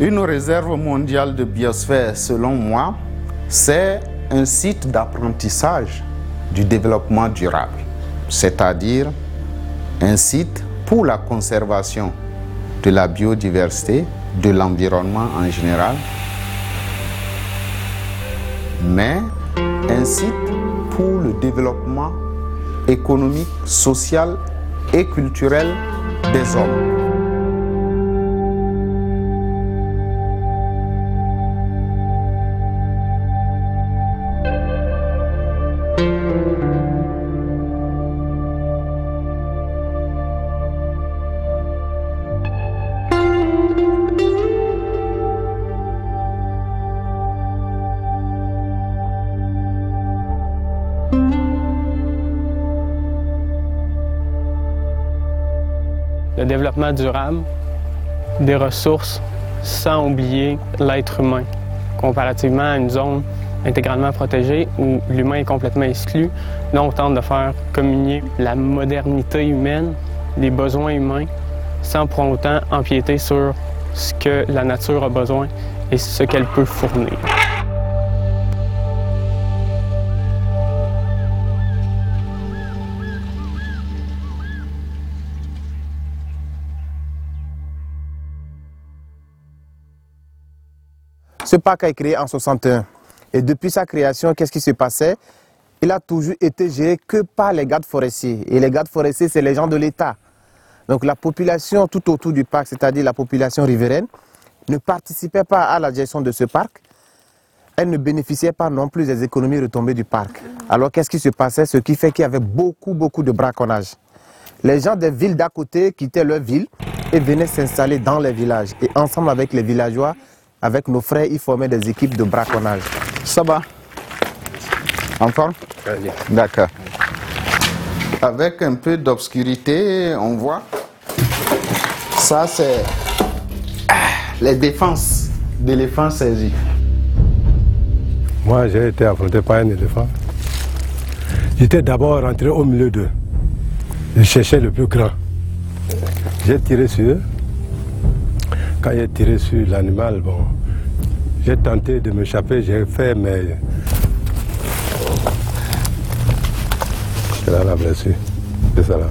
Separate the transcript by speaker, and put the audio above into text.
Speaker 1: Une réserve mondiale de biosphère, selon moi, c'est un site d'apprentissage du développement durable, c'est-à-dire un site pour la conservation de la biodiversité, de l'environnement en général, mais un site pour le développement économique, social et culturel des hommes.
Speaker 2: Le développement durable, des ressources sans oublier l'être humain, comparativement à une zone intégralement protégée où l'humain est complètement exclu. Là, on tente de faire communier la modernité humaine, les besoins humains, sans pour autant empiéter sur ce que la nature a besoin et ce qu'elle peut fournir.
Speaker 3: Ce parc a été créé en 61. Et depuis sa création, qu'est-ce qui se passait? Il a toujours été géré que par les gardes forestiers. Et les gardes forestiers, c'est les gens de l'État. Donc la population tout autour du parc, c'est-à-dire la population riveraine, ne participait pas à la gestion de ce parc. Elle ne bénéficiait pas non plus des économies retombées du parc. Alors qu'est-ce qui se passait? Ce qui fait qu'il y avait beaucoup, beaucoup de braconnage. Les gens des villes d'à côté quittaient leur ville et venaient s'installer dans les villages. Et ensemble avec les villageois, avec nos frères, ils formaient des équipes de braconnage.
Speaker 1: Ça va En forme D'accord. Avec un peu d'obscurité, on voit. Ça, c'est ah, les défenses d'éléphants saisis.
Speaker 4: Moi, j'ai été affronté par un éléphant. J'étais d'abord rentré au milieu d'eux. Je cherchais le plus grand. J'ai tiré sur eux. Quand j'ai tiré sur l'animal, bon, j'ai tenté de m'échapper, j'ai fait, mais. C'est là la blessure. C'est ça là.